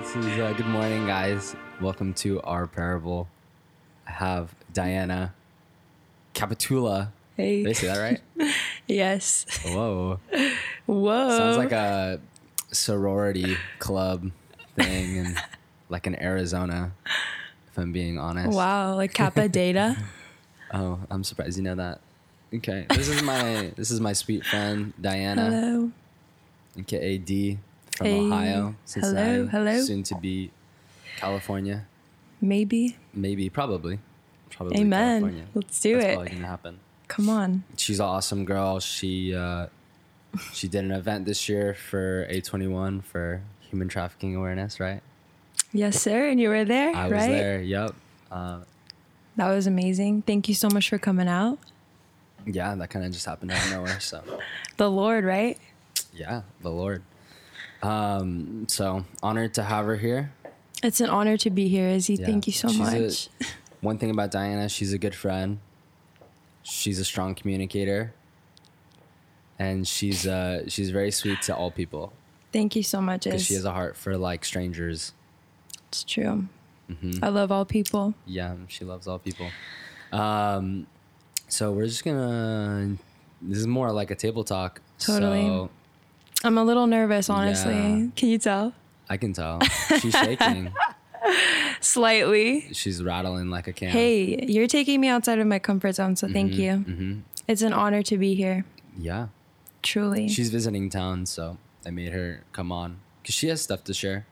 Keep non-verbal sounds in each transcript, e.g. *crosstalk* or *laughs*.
This is uh, good morning, guys. Welcome to our parable. I have Dianna Kapitula. Hey. Did I say that right? *laughs* Yes. Whoa. Whoa. Sounds like a sorority club thing in like in Arizona, if I'm being honest. wow, like *laughs* Kappa Data. Oh, I'm surprised you know that. Okay. This is my this is my sweet friend Dianna, Hello. aka D from Hey. Ohio, Cincinnati, Hello, hello. soon to be California. Maybe. Maybe, probably. Probably Amen. California. Let's do That's it. probably gonna happen. Come on. She's an awesome girl. She uh, she did an event this year for A21 for human trafficking awareness, right? Yes, sir. And you were there, I was there. Yep. Uh, That was amazing. Thank you so much for coming out. yeah, that kind of just happened out of nowhere. So The Lord, right? yeah, the Lord. Um, so honored to have her here. It's an honor to be here, Izzy. Yeah. Thank you so She's a- much. *laughs* One thing about Dianna, she's a good friend. She's a strong communicator, and she's uh, she's very sweet to all people Thank you so much, because she has a heart for like strangers. it's true. Mhm. I love all people. Yeah, she loves all people. Um, so we're just gonna. This is more like a table talk. Totally. So I'm a little nervous, honestly. Yeah. Can you tell? I can tell *laughs* she's shaking. Slightly. she's rattling like a can. Hey, you're taking me outside of my comfort zone, so thank you. hmm It's an honor to be here. Yeah, Truly. she's visiting town, so I made her come on because she has stuff to share.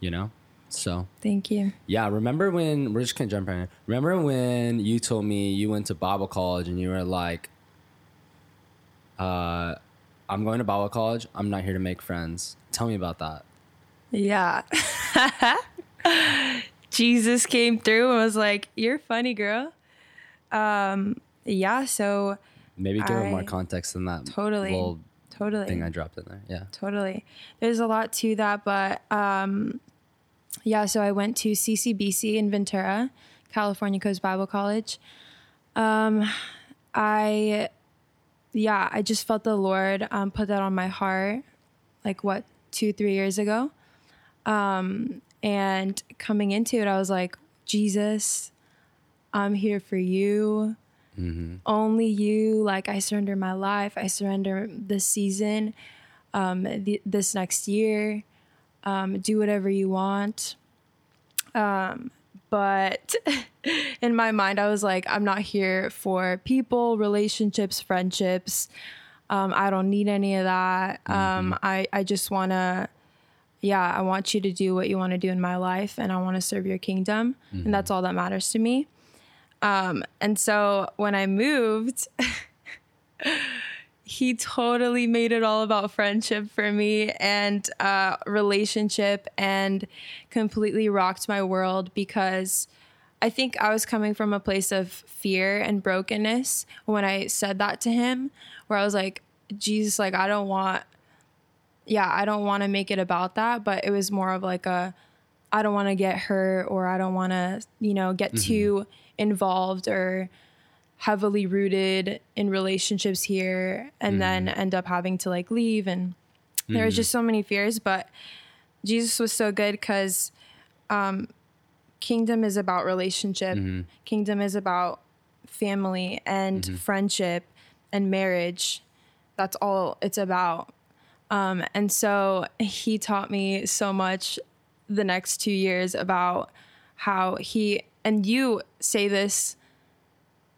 You know, so Thank you. yeah. Remember when we're just gonna jump right in. Remember when you told me you went to Bible college and you were like, uh, "I'm going to Bible college. I'm not here to make friends." Tell me about that. Yeah. *laughs* Jesus came through and was like, "You're funny, girl." Um, yeah, so Maybe give it more context than that totally, little totally, thing I dropped in there. Yeah. totally. There's a lot to that, but um, yeah. So I went to CCBC in Ventura, California Coast Bible College. Um, I, yeah, I just felt the Lord um, put that on my heart, like what two, three years ago. Um, and coming into it, I was like, Jesus, I'm here for you. Only you. Like, I surrender my life. I surrender this season, um, th- this next year. Um, do whatever you want. Um, but *laughs* in my mind, I was like, I'm not here for people, relationships, friendships. Um, I don't need any of that. Um, I, I just want to, yeah, I want you to do what you want to do in my life and I want to serve your kingdom. And that's all that matters to me. Um, and so when I moved, *laughs* he totally made it all about friendship for me and uh, relationship and completely rocked my world because I think I was coming from a place of fear and brokenness when I said that to him, where I was like, Jesus, like, I don't want, yeah, I don't want to make it about that, but it was more of like a, I don't want to get hurt or I don't want to, you know, get too involved or heavily rooted in relationships here and then end up having to like leave. And there was just so many fears but jesus was so good because um kingdom is about relationship. Kingdom is about family and friendship and marriage. That's all it's about. Um and so he taught me so much the next two years about how he and you say this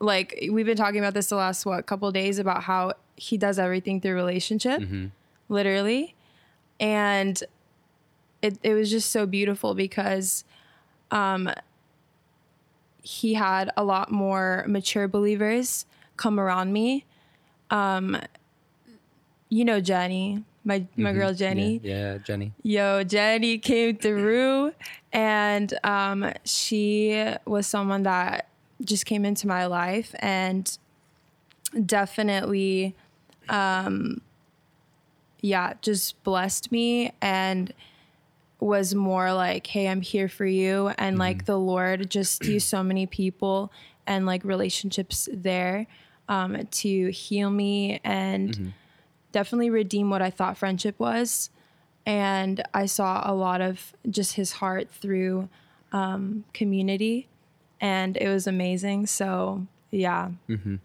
like we've been talking about this the last what couple days about how he does everything through relationship literally. And it, it was just so beautiful because um he had a lot more mature believers come around me. Um you know jenny my my girl jenny? Yeah, yeah, Jenny. Yo, Jenny came through. And um, she was someone that just came into my life and definitely, um, yeah, just blessed me and was more like, hey, I'm here for you. And like the Lord just used so many people and like relationships there um, to heal me and definitely redeem what I thought friendship was. And I saw a lot of just his heart through um, community, and it was amazing. So yeah, Mm-hmm.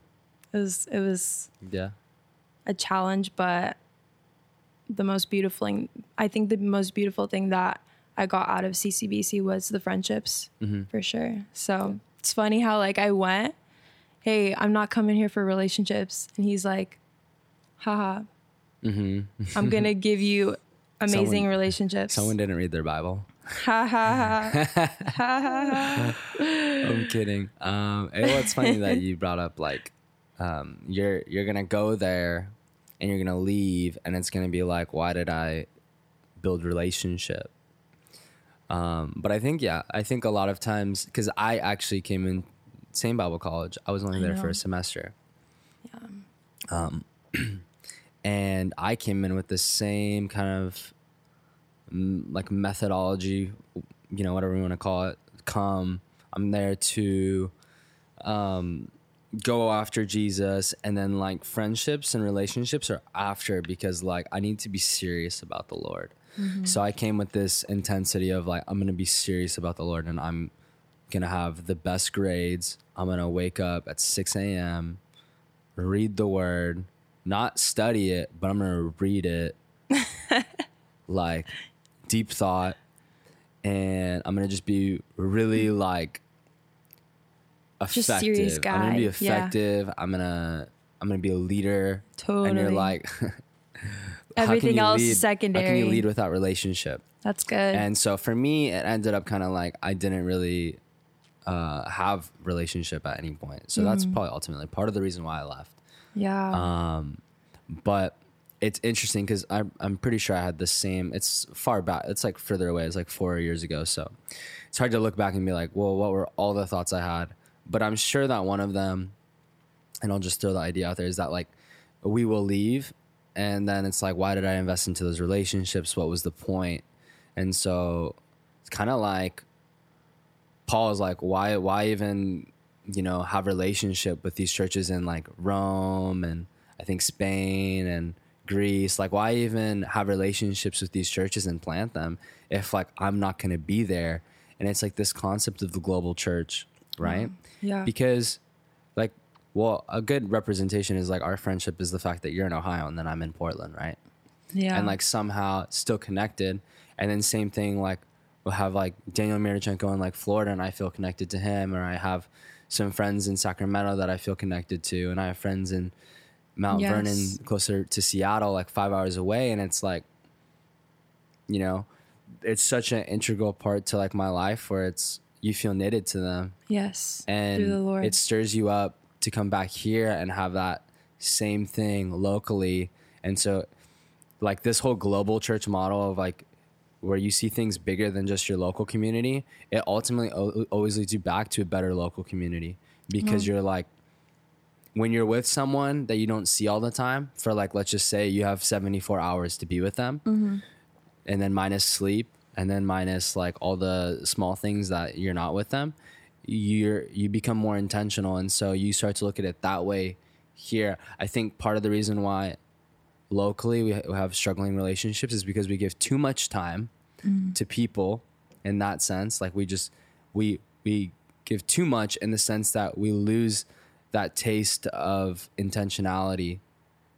it was it was Yeah. a challenge, but the most beautiful thing, I think the most beautiful thing that I got out of CCBC was the friendships Mm-hmm. for sure. So it's funny how like I went, hey, I'm not coming here for relationships. And he's like, haha, Mm-hmm. I'm going *laughs* to give you amazing Someone- relationships. Someone didn't read their Bible. Ha ha ha. *laughs* I'm kidding. Um, it, well, it's funny that you brought up like um, you're you're gonna go there and you're gonna leave, and it's gonna be like, why did I build relationship? Um, but I think yeah, I think a lot of times because I actually came in same Bible college. I was only I there for a semester. Yeah. Um, *clears throat* and I came in with the same kind of like methodology, you know, whatever you want to call it. Come, I'm there to um, go after Jesus, and then like friendships and relationships are after because like I need to be serious about the Lord. So I came with this intensity of like I'm gonna be serious about the Lord, and I'm gonna have the best grades. I'm gonna wake up at 6 a.m., read the Word, not study it, but I'm gonna read it *laughs* like deep thought and I'm gonna just be really like effective. Just serious I'm gonna be guy, yeah. effective. I'm gonna I'm gonna be a leader. And you're Totally. like *laughs* Everything you else lead- is How can you lead without relationship? That's good. And so for me, it ended up kind of like I didn't really uh, have relationship at any point. So that's probably ultimately part of the reason why I left. yeah. Um, but it's interesting because I'm I'm pretty sure I had the same. It's far back. It's like further away. It's like four years ago. So it's hard to look back and be like, well, what were all the thoughts I had? But I'm sure that one of them, and I'll just throw the idea out there, is that like we will leave, and then it's like, why did I invest into those relationships? What was the point? And so it's kind of like Paul is like, why why even you know have relationship with these churches in like Rome and I think Spain and Greece? Like, why even have relationships with these churches and plant them if like I'm not going to be there? And it's like this concept of the global church, right? Mm-hmm. yeah. Because like, well, a good representation is like our friendship is the fact that you're in Ohio and then I'm in Portland, right? yeah. and like somehow still connected. And then same thing, like we'll have like Daniel Mirachenko in like Florida, and I feel connected to him, or I have some friends in Sacramento that I feel connected to, and I have friends in Mount Yes. Vernon, closer to Seattle, like five hours away, and it's like, you know, it's such an integral part to like my life where it's you feel knitted to them yes. and through the Lord. it stirs you up to come back here and have that same thing locally and so like this whole global church model of like where you see things bigger than just your local community it ultimately al- always leads you back to a better local community because you're like when you're with someone that you don't see all the time for like let's just say you have 74 hours to be with them mm-hmm. and then minus sleep and then minus like all the small things that you're not with them you're you become more intentional. And so you start to look at it that way here. I think part of the reason why locally we ha- we have struggling relationships is because we give too much time mm-hmm. to people in that sense. Like we just we we give too much in the sense that we lose that taste of intentionality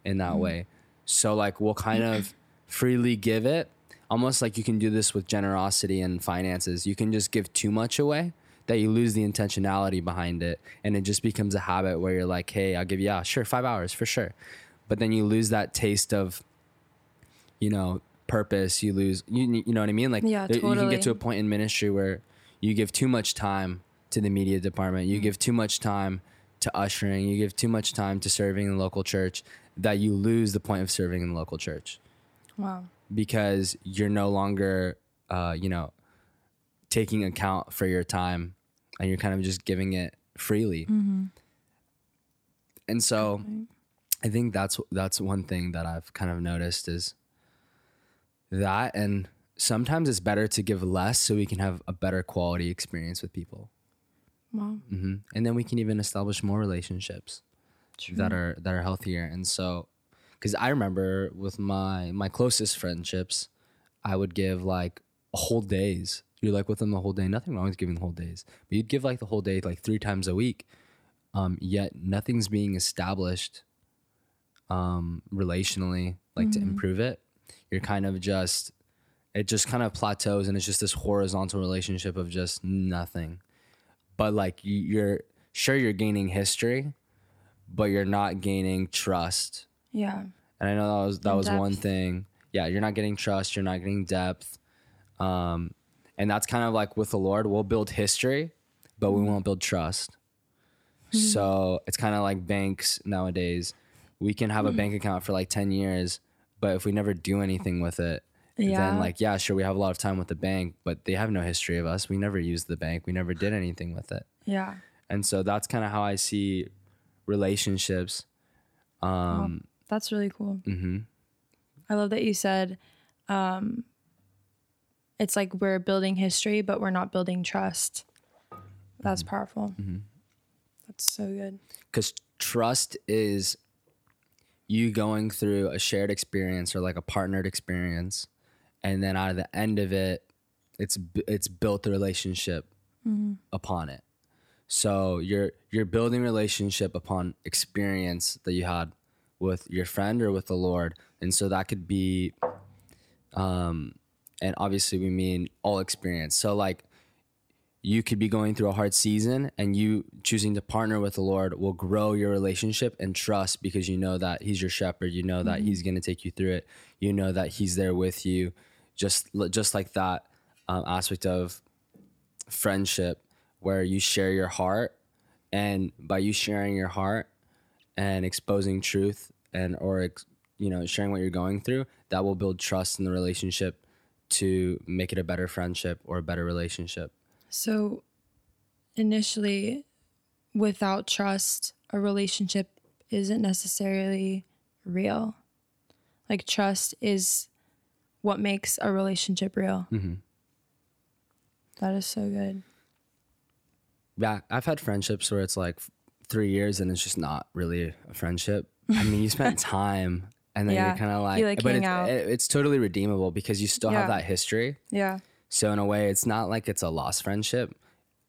in that mm-hmm. way. So like we'll kind of freely give it almost like you can do this with generosity and finances. You can just give too much away that you lose the intentionality behind it and it just becomes a habit where you're like hey i'll give you yeah sure five hours for sure. But then you lose that taste of you know purpose. You lose you, you know what i mean? Like Yeah, there- you can get to a point in ministry where you give too much time to the media department. You mm-hmm. give too much time to ushering you give too much time to serving in the local church that you lose the point of serving in the local church. Wow. because you're no longer uh, you know taking account for your time and you're kind of just giving it freely. And so i think that's that's one thing that i've kind of noticed is that and sometimes it's better to give less so we can have a better quality experience with people Wow. hmm and then we can even establish more relationships that are that are healthier and so because i remember with my my closest friendships I would give like whole days. You're like with them the whole day. Nothing wrong with giving the whole days, but you'd give like the whole day, like three times a week. Um, yet nothing's being established, um, relationally, like to improve it. You're kind of just, it just kind of plateaus, and it's just this horizontal relationship of just nothing. But like you, you're sure you're gaining history, but you're not gaining trust. Yeah. And I know that was that And was one thing. Yeah, you're not getting trust, you're not getting depth. Um, and that's kind of like with the Lord, we'll build history, but we mm-hmm. won't build trust. Mm-hmm. So it's kind of like banks nowadays. We can have a mm-hmm. bank account for like 10 years, but if we never do anything with it, Yeah. then like, yeah, sure, we have a lot of time with the bank, but they have no history of us. We never used the bank, we never did anything with it. Yeah. And so that's kind of how I see relationships. Um, That's really cool. hmm I love that you said um, it's like we're building history, but we're not building trust. That's powerful. That's so good. because trust is you going through a shared experience or like a partnered experience and then out of the end of it it's it's built a relationship upon it. So you're you're building relationship upon experience that you had with your friend or with the lord. And so that could be um and obviously we mean all experience. So like you could be going through a hard season and you choosing to partner with the Lord will grow your relationship and trust because you know that he's your shepherd, you know that he's going to take you through it. You know that he's there with you just just like that um, aspect of friendship where you share your heart and by you sharing your heart and exposing truth and or you know sharing what you're going through that will build trust in the relationship to make it a better friendship or a better relationship So, initially, without trust, a relationship isn't necessarily real. Like, trust is what makes a relationship real. That is so good. yeah, I've had friendships where it's like three years and it's just not really a friendship. I mean, you spent *laughs* time and then Yeah, you're kind of like, you, like, but it's, it's totally redeemable because you still Yeah. have that history. Yeah. So in a way, it's not like it's a lost friendship.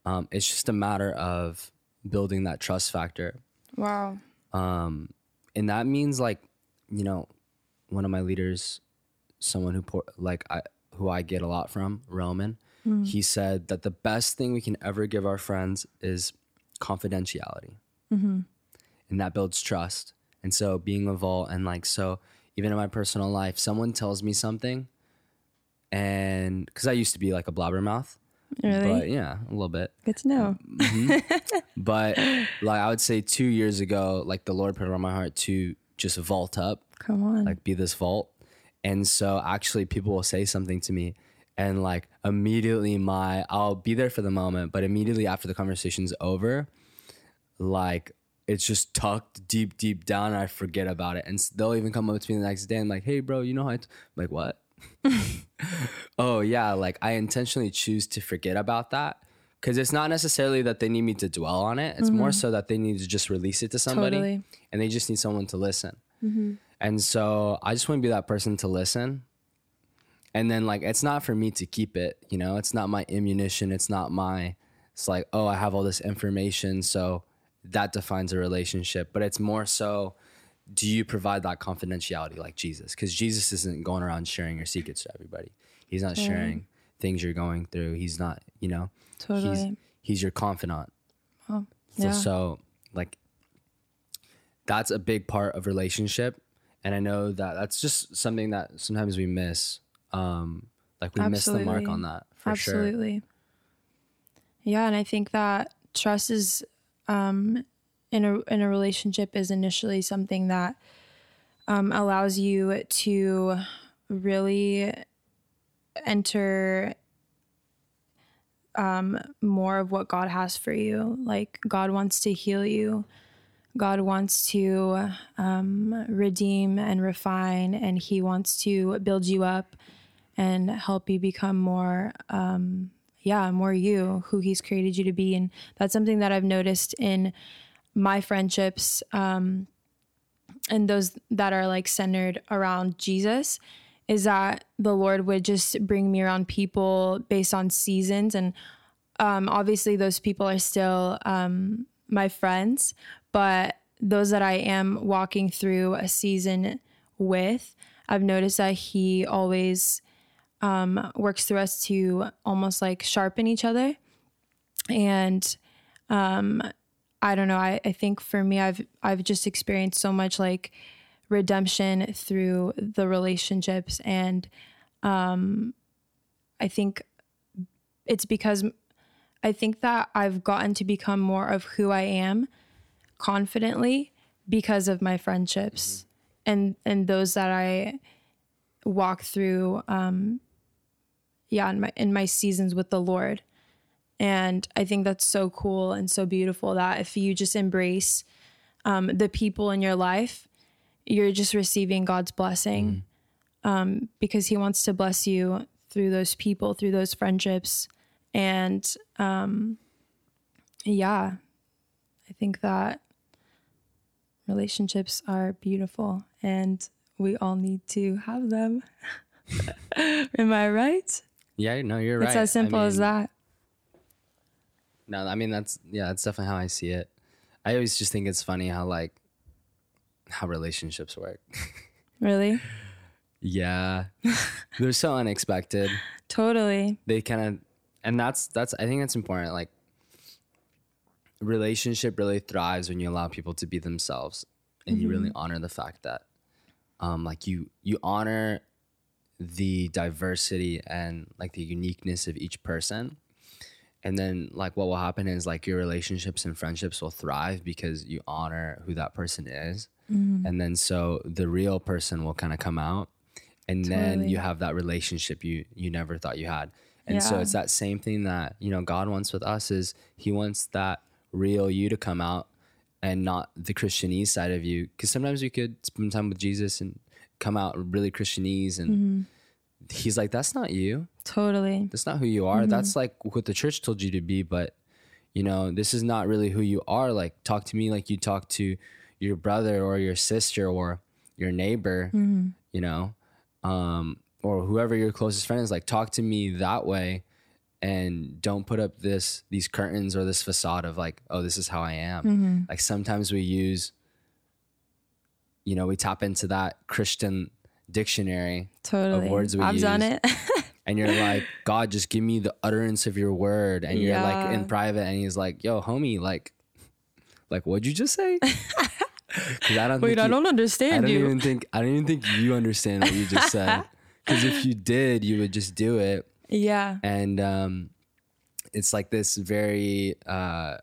Um, it's just a matter of building that trust factor. Wow. Um, and that means like, you know, one of my leaders, someone who pour, like I who I get a lot from, Roman, hmm. he said that the best thing we can ever give our friends is confidentiality, mm-hmm. and that builds trust. And so being a vault and like so, even in my personal life, someone tells me something, and because I used to be like a blabbermouth, Really? but yeah, a little bit. Good to know. Mm-hmm. *laughs* But like I would say two years ago, like the Lord put it on my heart to just vault up, Come on. like be this vault. And so actually people will say something to me and like immediately my I'll be there for the moment, but immediately after the conversation's over, like it's just tucked deep, deep down and I forget about it. And they'll even come up to me the next day and like, hey bro, you know how I t-? I'm like what? *laughs* *laughs* oh yeah, like I intentionally choose to forget about that because it's not necessarily that they need me to dwell on it. It's more mm-hmm. so that they need to just release it to somebody, Totally. and they just need someone to listen. Mm-hmm. And so I just want to be that person to listen. And then like it's not for me to keep it, you know. It's not my ammunition. It's not my. It's like oh, I have all this information, so that defines a relationship. But it's more so do you provide that confidentiality like Jesus? Because Jesus isn't going around sharing your secrets to everybody. He's not sharing things you're going through. He's not, you know, he's Totally. he's your confidant. Oh, So, yeah. so like that's a big part of relationship, and I know that that's just something that sometimes we miss. Um, like we miss the mark on that for sure. Absolutely. Yeah, and I think that trust is um in a in a relationship is initially something that um allows you to really enter um more of what God has for you. Like God wants to heal you. God wants to um, redeem and refine, and He wants to build you up and help you become more um yeah more you who he's created you to be and that's something that i've noticed in my friendships um and those that are like centered around jesus is that the Lord would just bring me around people based on seasons. And um, obviously, those people are still um, my friends, but those that I am walking through a season with, I've noticed that He always um, works through us to almost like sharpen each other. And um, I don't know. I, I think for me, I've I've just experienced so much like redemption through the relationships, and um, I think it's because I think that I've gotten to become more of who I am confidently because of my friendships and and those that I walk through. Um, yeah, in my in my seasons with the Lord. And I think that's so cool and so beautiful that if you just embrace um, the people in your life, you're just receiving God's blessing um, because He wants to bless you through those people, through those friendships. And um, yeah, I think that relationships are beautiful and we all need to have them. *laughs* Am I right? Yeah, no, you're right. It's as simple I as that. No, I mean that's yeah, that's definitely how I see it. I always just think it's funny how like how relationships work. *laughs* Really? yeah, they're so unexpected. *laughs* Totally. They kind of, and that's that's I think that's important. Like, relationship really thrives when you allow people to be themselves, and you really honor the fact that, um, like you you honor the diversity and like the uniqueness of each person. And then like what will happen is like your relationships and friendships will thrive because you honor who that person is. And then so the real person will kind of come out and then you have that relationship you you never thought you had. And so it's that same thing that you know god wants with us is he wants that real you to come out and not the christianese side of you because sometimes you could spend time with jesus and come out really christianese and Mm-hmm. he's like that's not you Totally. that's not who you are. Mm-hmm. That's like what the church told you to be, but you know, this is not really who you are. Like talk to me like you talk to your brother or your sister or your neighbor, Mm-hmm. you know, um, or whoever your closest friend is. Like talk to me that way, and don't put up this these curtains or this facade of like, oh, this is how I am. Mm-hmm. Like sometimes we use, you know, we tap into that Christian dictionary Totally. words we I've done it. *laughs* and you're like, God, just give me the utterance of your word. And you're like in private, and he's like, Yo, homie, like, like what'd you just say? *laughs* I don't Wait, I you- don't understand I don't you. even think I don't even think you understand what you just said. *laughs* Because if you did, you would just do it. Yeah. And um, it's like this very uh,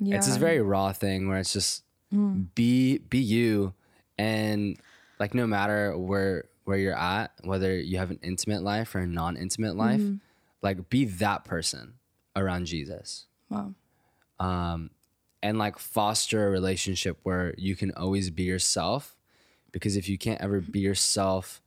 Yeah. it's this very raw thing where it's just Mm. be be you and like no matter where where you're at whether you have an intimate life or a non-intimate life Mm-hmm. like be that person around jesus wow. um and like foster a relationship where you can always be yourself because if you can't ever be yourself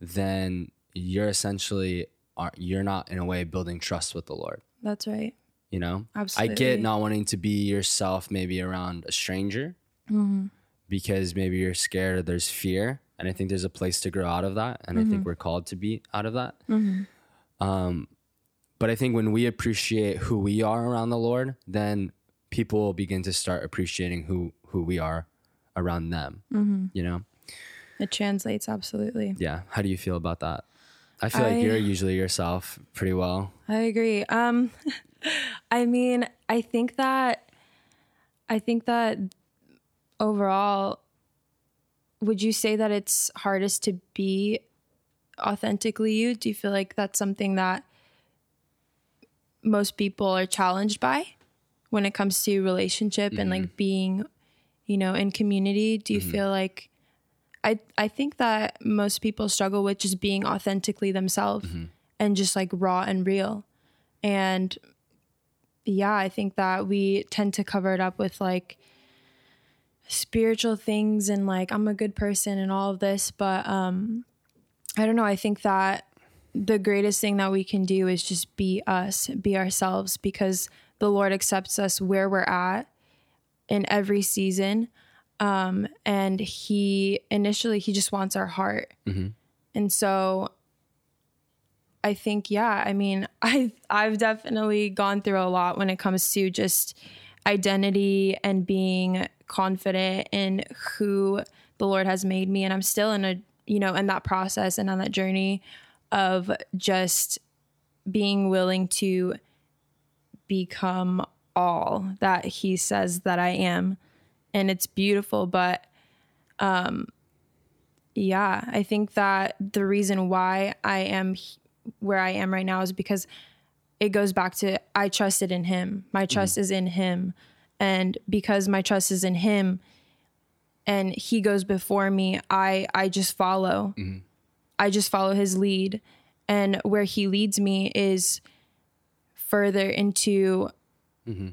then you're essentially are you're not in a way building trust with the lord That's right. you know absolutely. i get not wanting to be yourself maybe around a stranger Mm-hmm. because maybe you're scared or there's fear and i think there's a place to grow out of that and i Mm-hmm. think we're called to be out of that um, but i think when we appreciate who we are around the lord then people will begin to start appreciating who who we are around them Mm-hmm. you know It translates absolutely. yeah how do you feel about that i feel like you're usually yourself pretty well I agree. Um *laughs* I mean, I think that I think that overall would you say that it's hardest to be authentically you? Do you feel like that's something that most people are challenged by when it comes to relationship and like being, you know, in community? Do you feel like I I think that most people struggle with just being authentically themselves and just like raw and real. And yeah, I think that we tend to cover it up with like spiritual things and like I'm a good person and all of this, but um I don't know, I think that the greatest thing that we can do is just be us, be ourselves because the Lord accepts us where we're at in every season. Um and he initially he just wants our heart. and so I think yeah, I mean, *laughs* I've I've definitely gone through a lot when it comes to just identity and being confident in who the Lord has made me. And I'm still in a you know in that process and on that journey of just being willing to become all that he says that I am and it's beautiful but um yeah I think that the reason why I am where I am right now is because it goes back to I trusted in him my trust mm-hmm. is in him and because my trust is in him and he goes before me i i just follow mm-hmm. i just follow his lead and where he leads me is further into mm-hmm.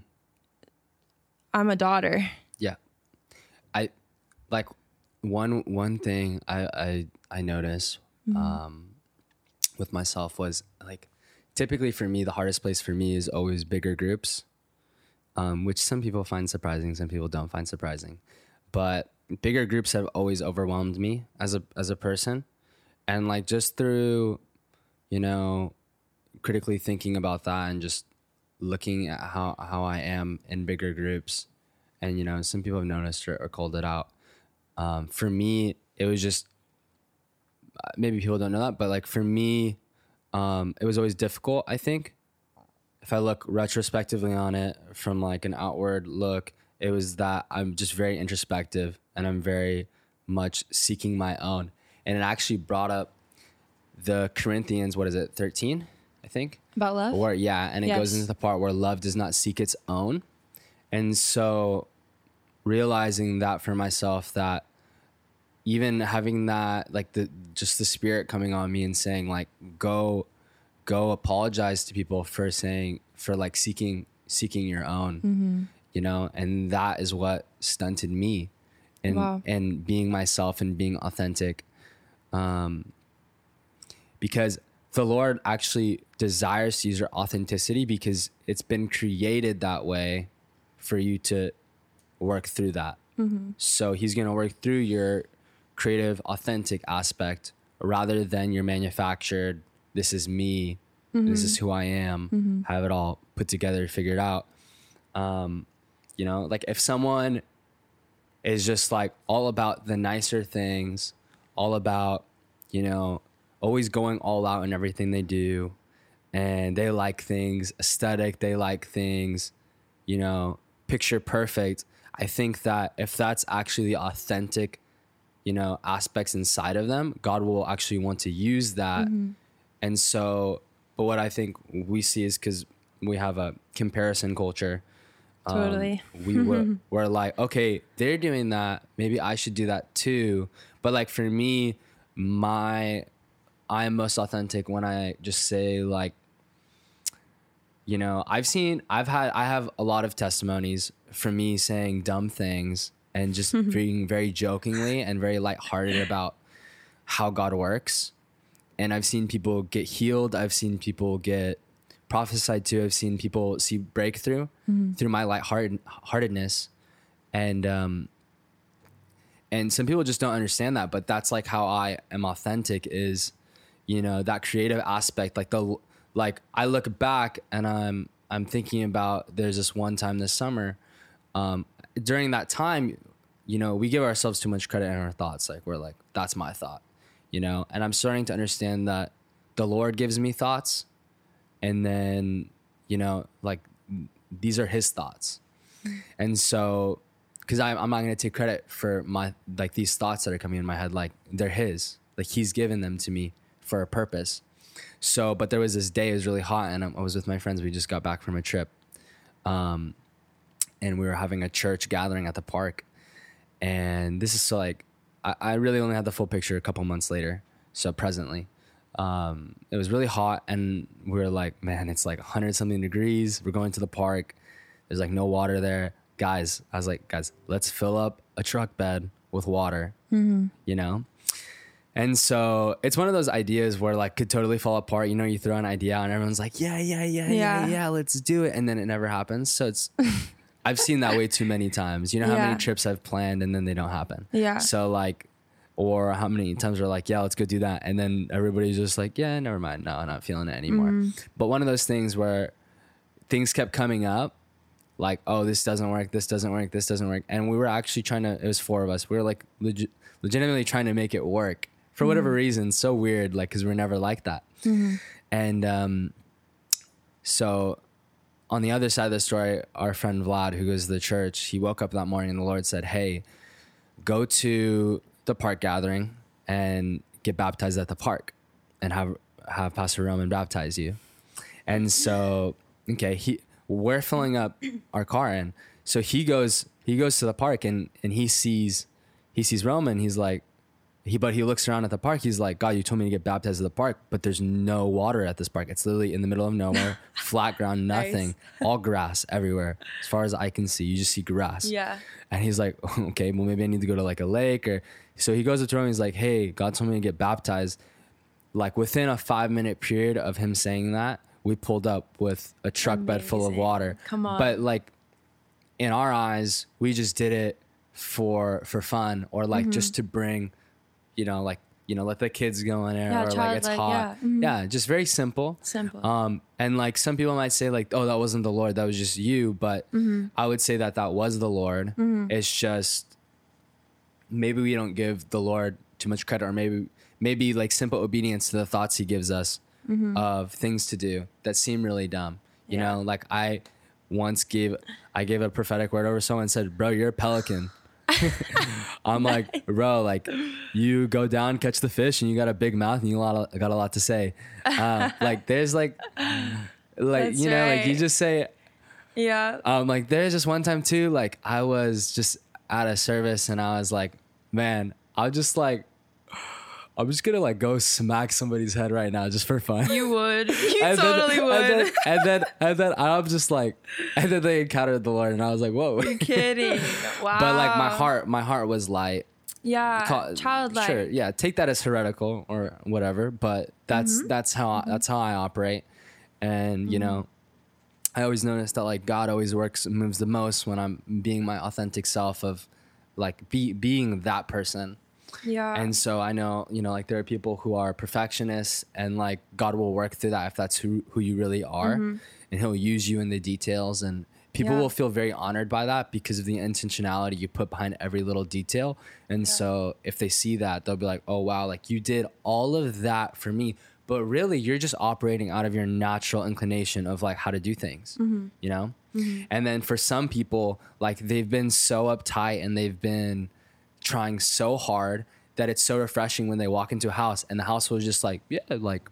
i'm a daughter i like one one thing i i i notice mm-hmm. um with myself was like typically for me the hardest place for me is always bigger groups um, which some people find surprising some people don't find surprising but bigger groups have always overwhelmed me as a as a person and like just through you know critically thinking about that and just looking at how how I am in bigger groups and you know some people have noticed or, or called it out um, for me it was just uh, maybe people don't know that but like for me um, it was always difficult i think if i look retrospectively on it from like an outward look it was that i'm just very introspective and I'm very much seeking my own. And it actually brought up the Corinthians, what is it, 13, I think? About love? Or, yeah, and it yes. goes into the part where love does not seek its own. And so realizing that for myself, that even having that, like the just the spirit coming on me and saying, like, go, go apologize to people for saying, for like seeking, seeking your own, mm-hmm. you know, and that is what stunted me and wow. and being myself and being authentic um, because the lord actually desires to use your authenticity because it's been created that way for you to work through that mm-hmm. so he's going to work through your creative authentic aspect rather than your manufactured this is me mm-hmm. this is who i am mm-hmm. have it all put together figured out um, you know like if someone is just like all about the nicer things, all about, you know, always going all out in everything they do. And they like things aesthetic, they like things, you know, picture perfect. I think that if that's actually the authentic, you know, aspects inside of them, God will actually want to use that. Mm-hmm. And so, but what I think we see is because we have a comparison culture Totally. Um, we were *laughs* were like, okay, they're doing that. Maybe I should do that too. But like for me, my I am most authentic when I just say like, you know, I've seen, I've had, I have a lot of testimonies from me saying dumb things and just being very jokingly and very lighthearted about how God works. And I've seen people get healed. I've seen people get prophesied to. I've seen people see breakthrough mm-hmm. through my lightheartedness, and um, and some people just don't understand that. But that's like how I am authentic. Is you know that creative aspect, like the like I look back and I'm I'm thinking about there's this one time this summer. Um, during that time, you know, we give ourselves too much credit in our thoughts. Like we're like, that's my thought, you know. And I'm starting to understand that the Lord gives me thoughts and then you know like these are his thoughts *laughs* and so because I'm, I'm not going to take credit for my like these thoughts that are coming in my head like they're his like he's given them to me for a purpose so but there was this day it was really hot and i was with my friends we just got back from a trip um, and we were having a church gathering at the park and this is so like I, I really only had the full picture a couple months later so presently um, it was really hot, and we were like, man, it's like 100 something degrees. We're going to the park. There's like no water there. Guys, I was like, guys, let's fill up a truck bed with water, mm-hmm. you know? And so it's one of those ideas where like could totally fall apart. You know, you throw an idea out and everyone's like, yeah, yeah, yeah, yeah, yeah, yeah let's do it. And then it never happens. So it's, *laughs* I've seen that way too many times. You know how yeah. many trips I've planned and then they don't happen. Yeah. So like or how many times we're like, yeah, let's go do that. And then everybody's just like, yeah, never mind. No, I'm not feeling it anymore. Mm-hmm. But one of those things where things kept coming up like, oh, this doesn't work, this doesn't work, this doesn't work. And we were actually trying to, it was four of us. We were like legit, legitimately trying to make it work for whatever mm-hmm. reason. So weird, like, because we're never like that. Mm-hmm. And um, so on the other side of the story, our friend Vlad, who goes to the church, he woke up that morning and the Lord said, hey, go to the park gathering and get baptized at the park and have have Pastor Roman baptize you. And so, okay, he we're filling up our car and So he goes he goes to the park and and he sees he sees Roman. He's like he but he looks around at the park. He's like, God, you told me to get baptized at the park, but there's no water at this park. It's literally in the middle of nowhere, *laughs* flat ground, nothing, Nice. all grass everywhere. As far as I can see, you just see grass. Yeah. And he's like, *laughs* okay, well, maybe I need to go to like a lake or. So he goes up to him. He's like, hey, God told me to get baptized. Like within a five minute period of him saying that, we pulled up with a truck bed full of water. Come on. But like, in our eyes, we just did it for for fun or like Mm-hmm. just to bring, you know, like you know, let the kids go in there Yeah, or like it's hot. yeah. Mhm. Yeah, just very simple. Simple. Um, and like some people might say like, oh, that wasn't the Lord, that was just you. But Mm-hmm. I would say that that was the Lord. It's just maybe we don't give the Lord too much credit, or maybe maybe like simple obedience to the thoughts He gives us of things to do that seem really dumb. You Yeah. know, like I once gave I gave a prophetic word over someone and said, "Bro, you're a pelican." I'm like, *laughs* bro, like you go down, catch the fish, and you got a big mouth, and you got a, got a lot to say. Um, like *laughs* there's like, like That's you know, like you just say, yeah. um, like there's just one time too, like I was just at a service, and I was like, man, I'll just like, I'm just gonna like go smack somebody's head right now just for fun. You would. *laughs* You And then- totally would. And then, and then, *laughs* and then I'm just like, and then they encountered the Lord, and I was like, whoa. You're Kidding. Wow. *laughs* But like my heart, my heart was light. Yeah. Call- childlike. Sure, yeah. Take that as heretical or whatever, but that's Mm-hmm. that's how I, that's how I operate. And you know, I always notice that like God always works moves the most when I'm being my authentic self of like be being that person. Yeah. And so I know, you know, like there are people who are perfectionists and like God will work through that if that's who who you really are and he'll use you in the details and people Mm-hmm. Yeah. will feel very honored by that because of the intentionality you put behind every little detail. And so if they see that, they'll be like, "Oh wow, like you did all of that for me." But really, you're just operating out of your natural inclination of like how to do things, Mm-hmm. you know? And then for some people, like they've been so uptight and they've been trying so hard that it's so refreshing when they walk into a house and the house was just like, yeah, like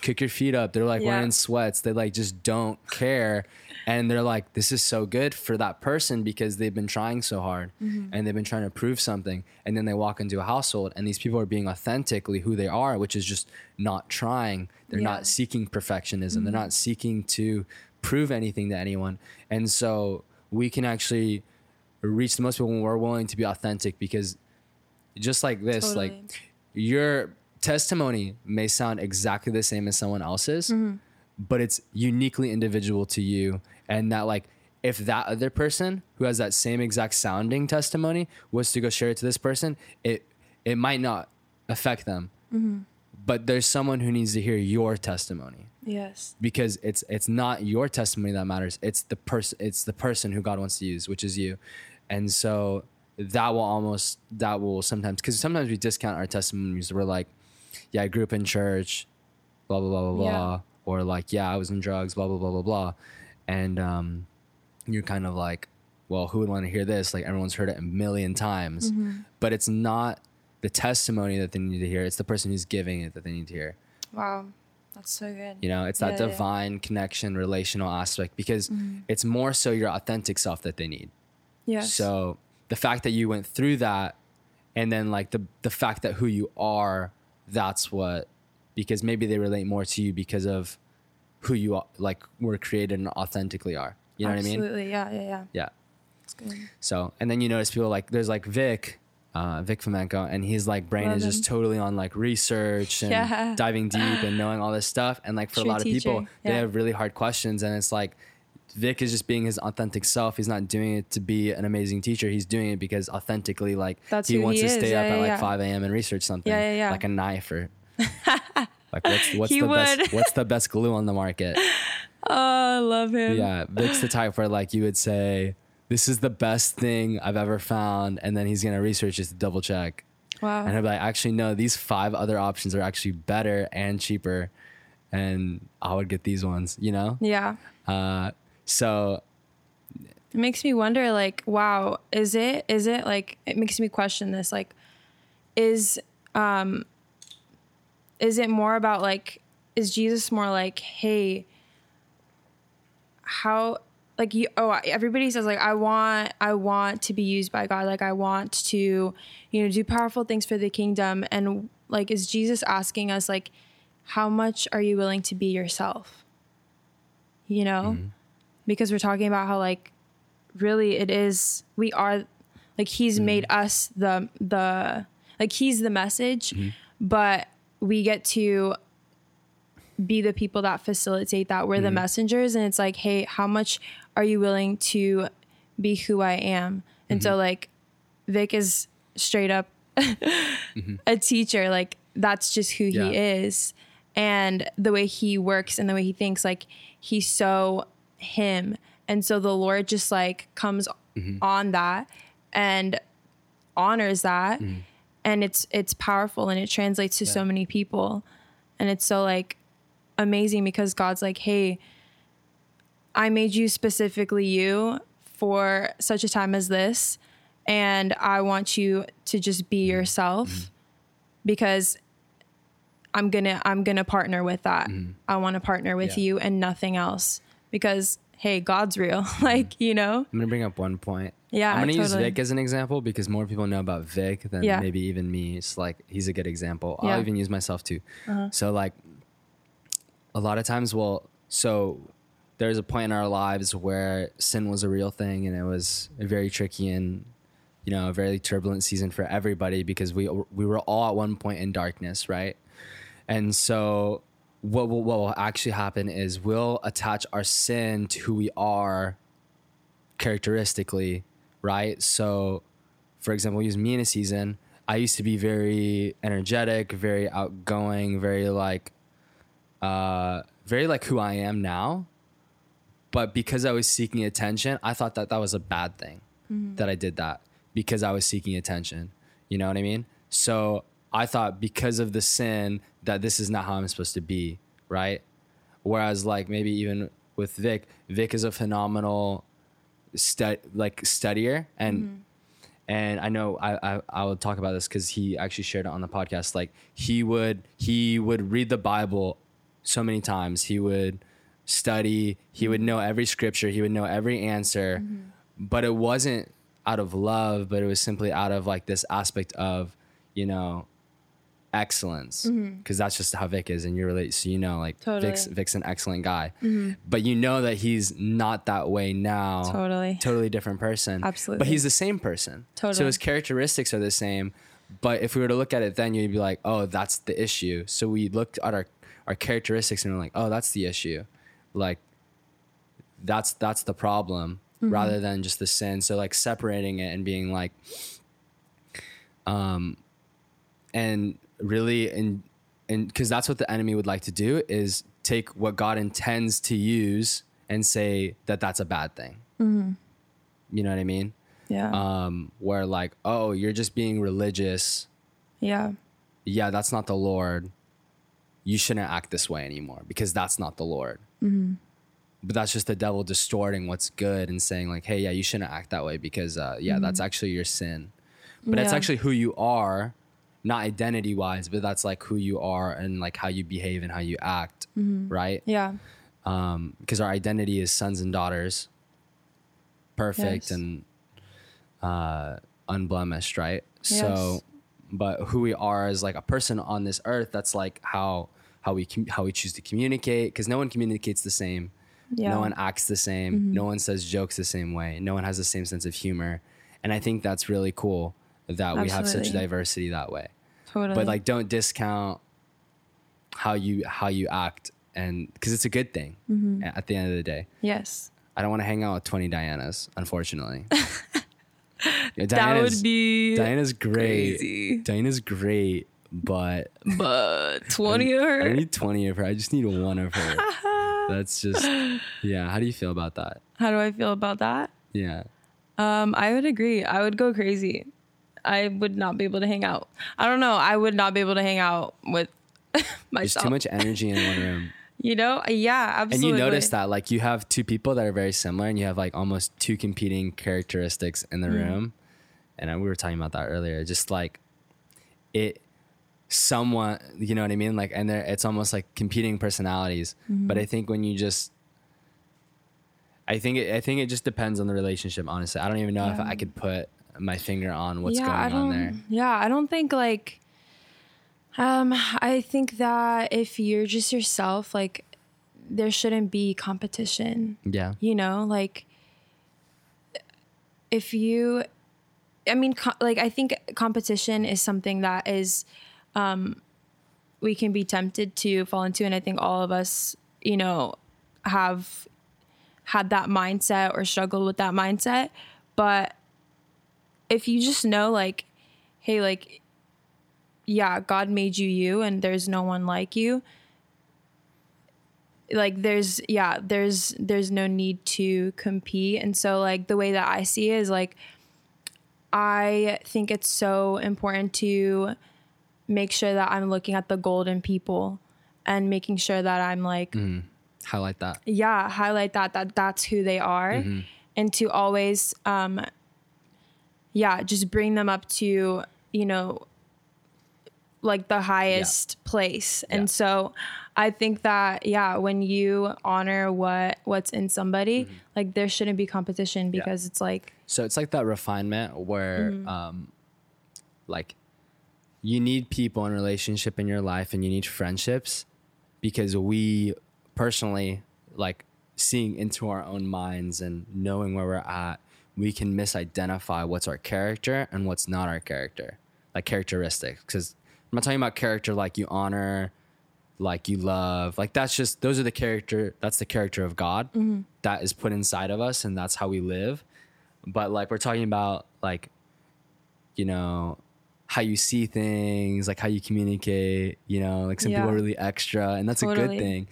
kick your feet up. They're like Yeah. wearing sweats. They like just don't care. And they're like, this is so good for that person because they've been trying so hard Mm-hmm. and they've been trying to prove something. And then they walk into a household and these people are being authentically who they are, which is just not trying. They're Yeah. Mm-hmm. not seeking perfectionism. They're not seeking to prove anything to anyone. And so we can actually reach the most people when we're willing to be authentic because just like this, like your testimony may sound exactly the same as someone else's, mm-hmm. but it's uniquely individual to you. And that, like, if that other person who has that same exact sounding testimony was to go share it to this person, it it might not affect them. Mm-hmm. But there's someone who needs to hear your testimony Yes. because it's it's not your testimony that matters. It's the person it's the person who God wants to use, which is you. And so that will almost that will sometimes because sometimes we discount our testimonies. We're like, yeah, I grew up in church, blah blah blah blah Yeah. blah, or like, yeah, I was in drugs, blah blah blah blah blah, and um, you're kind of like, well, who would want to hear this? Like everyone's heard it a million times, but it's not the testimony that they need to hear. It's the person who's giving it that they need to hear. Wow. That's so good. You know, it's that Yeah, yeah. divine connection, relational aspect because mm-hmm. it's more so your authentic self that they need. Yes. So the fact that you went through that and then like the the fact that who you are, that's what because maybe they relate more to you because of who you are, like were created and authentically are. You know what I mean? Absolutely. Yeah. Yeah. Yeah. Yeah. It's good. So, and then you notice people like there's like Vic, uh, Vic Fomenko, and his like brain Love is just totally on like research and Yeah. *laughs* diving deep and knowing all this stuff. And like for a True lot of people, teacher, they have really hard questions, and it's like Vic is just being his authentic self. He's not doing it to be an amazing teacher. He's doing it because authentically, like That's he wants he to stay Yeah, up yeah, at like yeah. 5 a.m. and research something. Yeah, yeah, yeah. Like a knife or *laughs* like what's what's the would. best what's the best glue on the market? *laughs* Oh, I love him. yeah, Vic's the type where like you would say, "This is the best thing I've ever found," and then he's gonna research just to double check. Wow. And I'll be like, actually, no, these five other options are actually better and cheaper. And I would get these ones, you know? yeah. Uh, so, It makes me wonder, like, wow, is it, is it like, it makes me question this. Like, is, um, is it more about like, is Jesus more like, hey, how, like you, oh, everybody says like, I want, I want to be used by God. Like, I want to, you know, do powerful things for the kingdom. And like, is Jesus asking us, like, how much are you willing to be yourself? You know? Mm-hmm. Because we're talking about how, like, really it is we are like he's mm-hmm. made us the the like he's the message mm-hmm. but we get to be the people that facilitate that we're the messengers and it's like hey how much are you willing to be who i am? And so mm-hmm. like vic is straight up mm-hmm. a teacher. Like that's just who Yeah. he is. And the way he works and the way he thinks like he's so him. And so the lord just like comes mm-hmm. on that and honors that. And it's it's powerful and it translates to so many people. And it's so like amazing because god's like hey i made you specifically you for such a time as this and i want you to just be mm-hmm. yourself mm-hmm. because i'm gonna i'm gonna partner with that mm-hmm. i want to partner with Yeah. you and nothing else because hey god's real *laughs* like you know I'm to bring up one point. Yeah, I'm going to use. Vic as an example because more people know about Vic than Yeah. maybe even me. It's like he's a good example. Yeah. Uh-huh. I'll even use myself too. Uh-huh. So, like, a lot of times, well, so there's a point in our lives where sin was a real thing and it was a very tricky and you know a very turbulent season for everybody because we we were all at one point in darkness right? And so what will, what will actually happen is we'll attach our sin to who we are characteristically right? So for example use me in a season. I used to be very energetic very outgoing very like uh very like who i am now but because I was seeking attention, I thought that that was a bad thing mm-hmm. that I did that because I was seeking attention. You know what I mean? So I thought because of the sin that this is not how I'm supposed to be, right? Whereas like maybe even with Vic, Vic is a phenomenal stud like studier and mm-hmm. and I know I I, I will talk about this because he actually shared it on the podcast. Like he would he would read the Bible so many times. He would study. He would know every scripture. He would know every answer. Mm-hmm. But it wasn't out of love, but it was simply out of like this aspect of you know excellence mm-hmm. because that's just how Vic is, and you're really so you know like Totally. Vic's Vic's an excellent guy, mm-hmm. but you know that he's not that way now. Totally. totally different person. Absolutely. but he's the same person. Totally. So his characteristics are the same. But if we were to look at it then, you'd be like, oh, that's the issue. So we looked at our, our characteristics and we're like, oh, that's the issue. Like, that's that's the problem rather than just the sin. So like separating it and being like, um, and really and and because that's what the enemy would like to do is take what God intends to use and say that that's a bad thing. You know what I mean? yeah um, where like, oh, you're just being religious. yeah Yeah, that's not the Lord. You shouldn't act this way anymore because that's not the Lord. But that's just the devil distorting what's good and saying like, hey, yeah, you shouldn't act that way because uh, yeah, that's actually your sin. But it's Yeah. actually who you are, not identity wise, but that's like who you are and like how you behave and how you act, right? yeah um, because our identity is sons and daughters, perfect Yes. and uh, unblemished, right? Yes. So, but who we are as like a person on this earth, that's like how how we com- how we choose to communicate. Because no one communicates the same, yeah. no one acts the same, no one says jokes the same way, no one has the same sense of humor, and I think that's really cool that we have such diversity that way. Totally. but like don't discount how you how you act and because it's a good thing Mm-hmm. at the end of the day. Yes. I don't want to hang out with 20 Diannas, unfortunately. *laughs* Yeah, that Dianna's, would be Dianna's great. crazy. Dianna's great, but But *laughs* 20 of her. don't need 20 of her. I just need one of her. *laughs* That's just, yeah. How do you feel about that? How do I feel about that? Yeah. Um, I would agree. I would go crazy. I would not be able to hang out. I don't know. I would not be able to hang out with myself *laughs* There's too much energy in one room. You know? Yeah, absolutely And you notice that, like, you have two people that are very similar, and you have like almost two competing characteristics in the Mm. room. And uh, we were talking about that earlier. Just like it, somewhat, you know what I mean? Like, and there, it's almost like competing personalities. Mm-hmm. But I think when you just, I think it, I think it just depends on the relationship. Honestly, I don't even know if I could put my finger on what's yeah, going on there. Yeah, I don't think like um I think that if you're just yourself, like there shouldn't be competition. Yeah. You know, like if you I mean co- like I think competition is something that is um we can be tempted to fall into and I think all of us, you know, have had that mindset or struggled with that mindset, but if you just know like hey like yeah god made you you and there's no one like you like there's yeah there's there's no need to compete. And so like the way that i see it is like i think it's so important to make sure that i'm looking at the golden people and making sure that i'm like Highlight that. yeah highlight that that that's who they are. And to always um yeah just bring them up to you know like the highest place. Yeah. and so i think that yeah when you honor what what's in somebody like there shouldn't be competition because it's like So it's like that refinement where, Mm-hmm. um, like, you need people in relationship in your life, and you need friendships, because we personally like seeing into our own minds and knowing where we're at. We can misidentify what's our character and what's not our character, like characteristics. Because I'm not talking about character like you honor, like you love like that's just those are the character that's the character of god mm-hmm. that is put inside of us and that's how we live but like we're talking about like you know how you see things like how you communicate you know like some people are really extra and that's a good thing.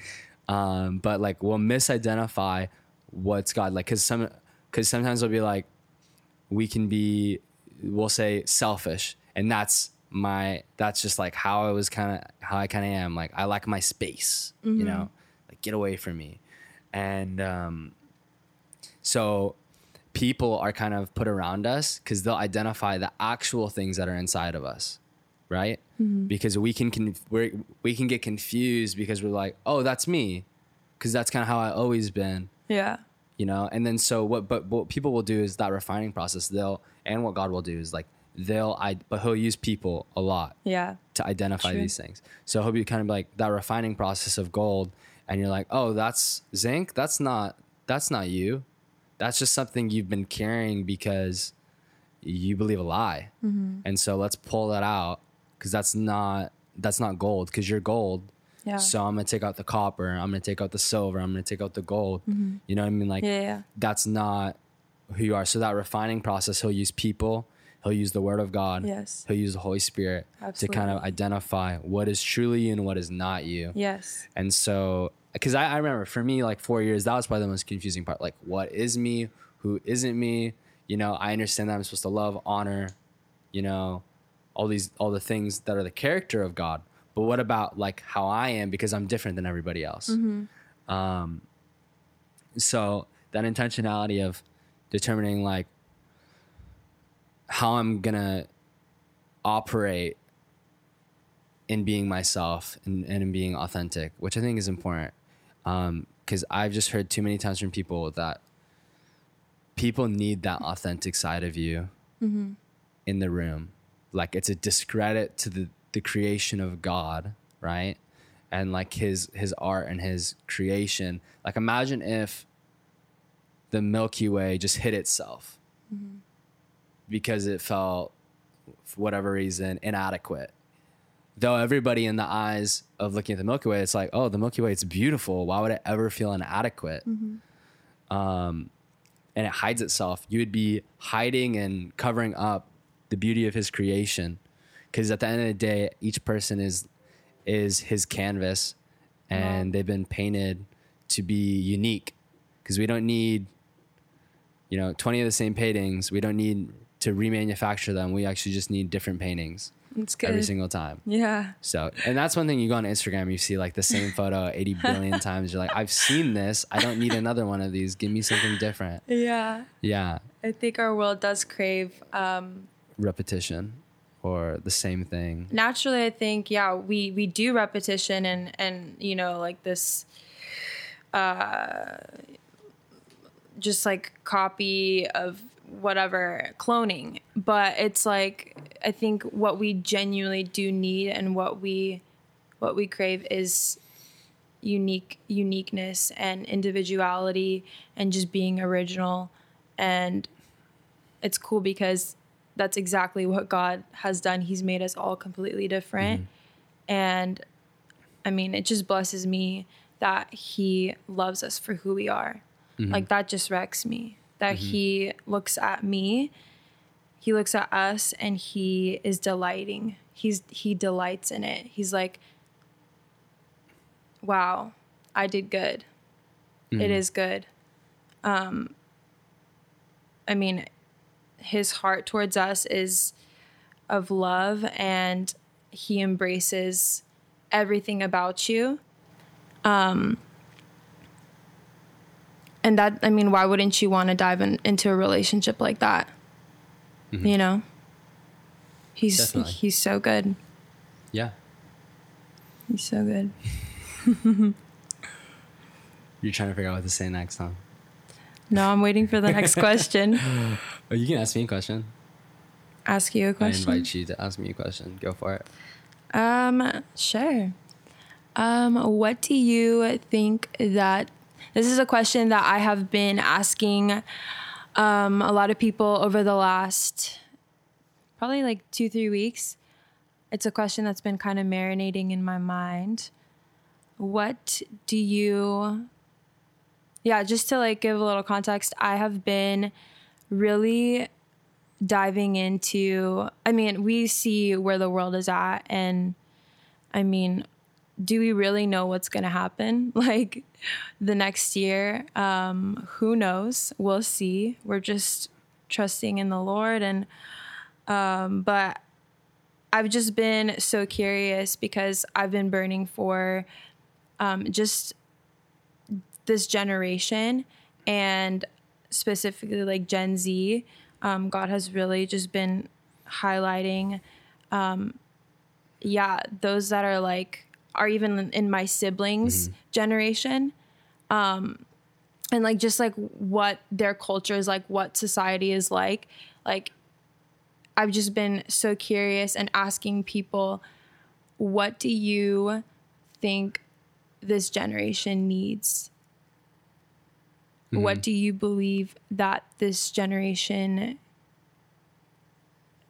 Um but like we'll misidentify what's god like because some because sometimes we'll be like we can be we'll say selfish and that's my that's just like how i was kind of how i kind of am. Like i like my space you know? Like get away from me. And um so people are kind of put around us because they'll identify the actual things that are inside of us right? Mm-hmm. Because we can conf- we're, we can get confused because we're like oh that's me because that's kind of how i always been. Yeah. You know? And then so what but what people will do is that refining process they'll and what god will do is like they'll i but he'll use people a lot yeah. to identify True. these things. So he'll be kind of like that refining process of gold and you're like oh that's zinc? That's not that's not you that's just something you've been carrying because you believe a lie. Mm-hmm. and so let's pull that out because that's not that's not gold because you're gold. Yeah. So i'm gonna take out the copper i'm gonna take out the silver i'm gonna take out the gold. You know what i mean? Like yeah yeah that's not who you are. So that refining process, he'll use people, he'll use the word of God, Yes. he'll use the Holy Spirit to kind of identify what is truly you and what is not you. yes. And so, because I, I remember for me, like four years, that was probably the most confusing part. Like, what is me? Who isn't me? You know, I understand that I'm supposed to love, honor, you know, all these, all the things that are the character of God. But what about like how I am because I'm different than everybody else? Um, so that intentionality of determining like how I'm gonna operate in being myself and, and in being authentic, which I think is important. Um, because I've just heard too many times from people that people need that authentic side of you mm-hmm. in the room. Like it's a discredit to the, the creation of God, right? And like his his art and his creation. Like imagine if the Milky Way just hit itself mm-hmm. because it felt, for whatever reason, inadequate. Though everybody in the eyes of looking at the Milky Way, it's like, oh, the Milky Way, it's beautiful. Why would it ever feel inadequate? um, and it hides itself. You would be hiding and covering up the beauty of His creation, because at the end of the day, each person is is His canvas, and Wow. they've been painted to be unique. Because we don't need, you know, twenty of the same paintings. We don't need to remanufacture them. We actually just need different paintings It's good. every single time. yeah. So, and that's one thing you go on Instagram, you see like the same photo 80 billion *laughs* times. You're like, I've seen this. I don't need another one of these. Give me something different. Yeah. Yeah. I think our world does crave um, Repetition or the same thing. naturally i think yeah we we do repetition and and you know like this uh just like copy of whatever cloning but it's like i think what we genuinely do need and what we what we crave is unique uniqueness and individuality and just being original and it's cool because that's exactly what God has done. He's made us all completely different. Mm-hmm. And I mean, it just blesses me that He loves us for who we are. Mm-hmm. Like, that just wrecks me. That He looks at me, He looks at us, and He is delighting. He's He delights in it. He's like, wow, I did good. It is good. Um, I mean, his heart towards us is of love and he embraces everything about you. Um, and that, I mean, why wouldn't you want to dive in, into a relationship like that? You know? He's Definitely. he's so good. Yeah. He's so good. *laughs* You're trying to figure out what to say next, huh? No, I'm waiting for the next *laughs* question. Oh, you can ask me a question. Ask you a question. I invite you to ask me a question. Go for it. Um, sure. Um, what do you think that this is a question that I have been asking um, a lot of people over the last probably like two, three weeks. It's a question that's been kind of marinating in my mind. What do you, yeah, just to like give a little context, I have been really diving into I mean, we see where the world is at and I mean, do we really know what's going to happen *laughs* like the next year? Um who knows? We'll see. We're just trusting in the Lord and um but I've just been so curious because I've been burning for um just this generation and specifically like Gen Z, um, God has really just been highlighting, um, yeah, those that are like, are even in my siblings' mm-hmm. generation. Um, and like, just like what their culture is like, what society is like. Like, I've just been so curious and asking people, what do you think this generation needs? Mm-hmm. What do you believe that this generation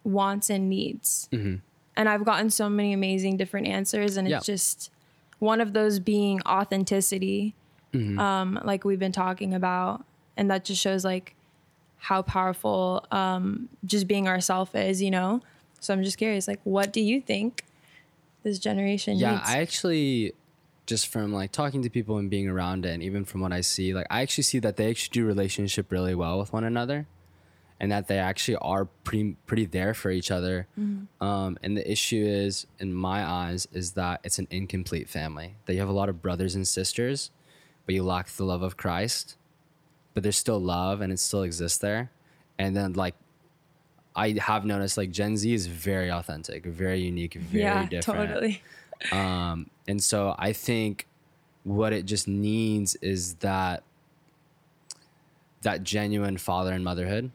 wants and needs? Mm-hmm. And I've gotten so many amazing different answers, and Yeah. it's just one of those being authenticity, um, like we've been talking about, and that just shows like how powerful um, just being ourself is, you know. So I'm just curious, like, what do you think this generation Yeah, needs? I actually just from like talking to people and being around it and even from what I see, like I actually see that they actually do relationship really well with one another and that they actually are pretty pretty there for each other. Um, and the issue is, in my eyes, is that it's an incomplete family. That you have a lot of brothers and sisters, but you lack the love of Christ. But there's still love and it still exists there. And then like I have noticed like Gen Z is very authentic, very unique, very yeah, different. totally. Um, and so I think what it just needs is that that genuine father and motherhood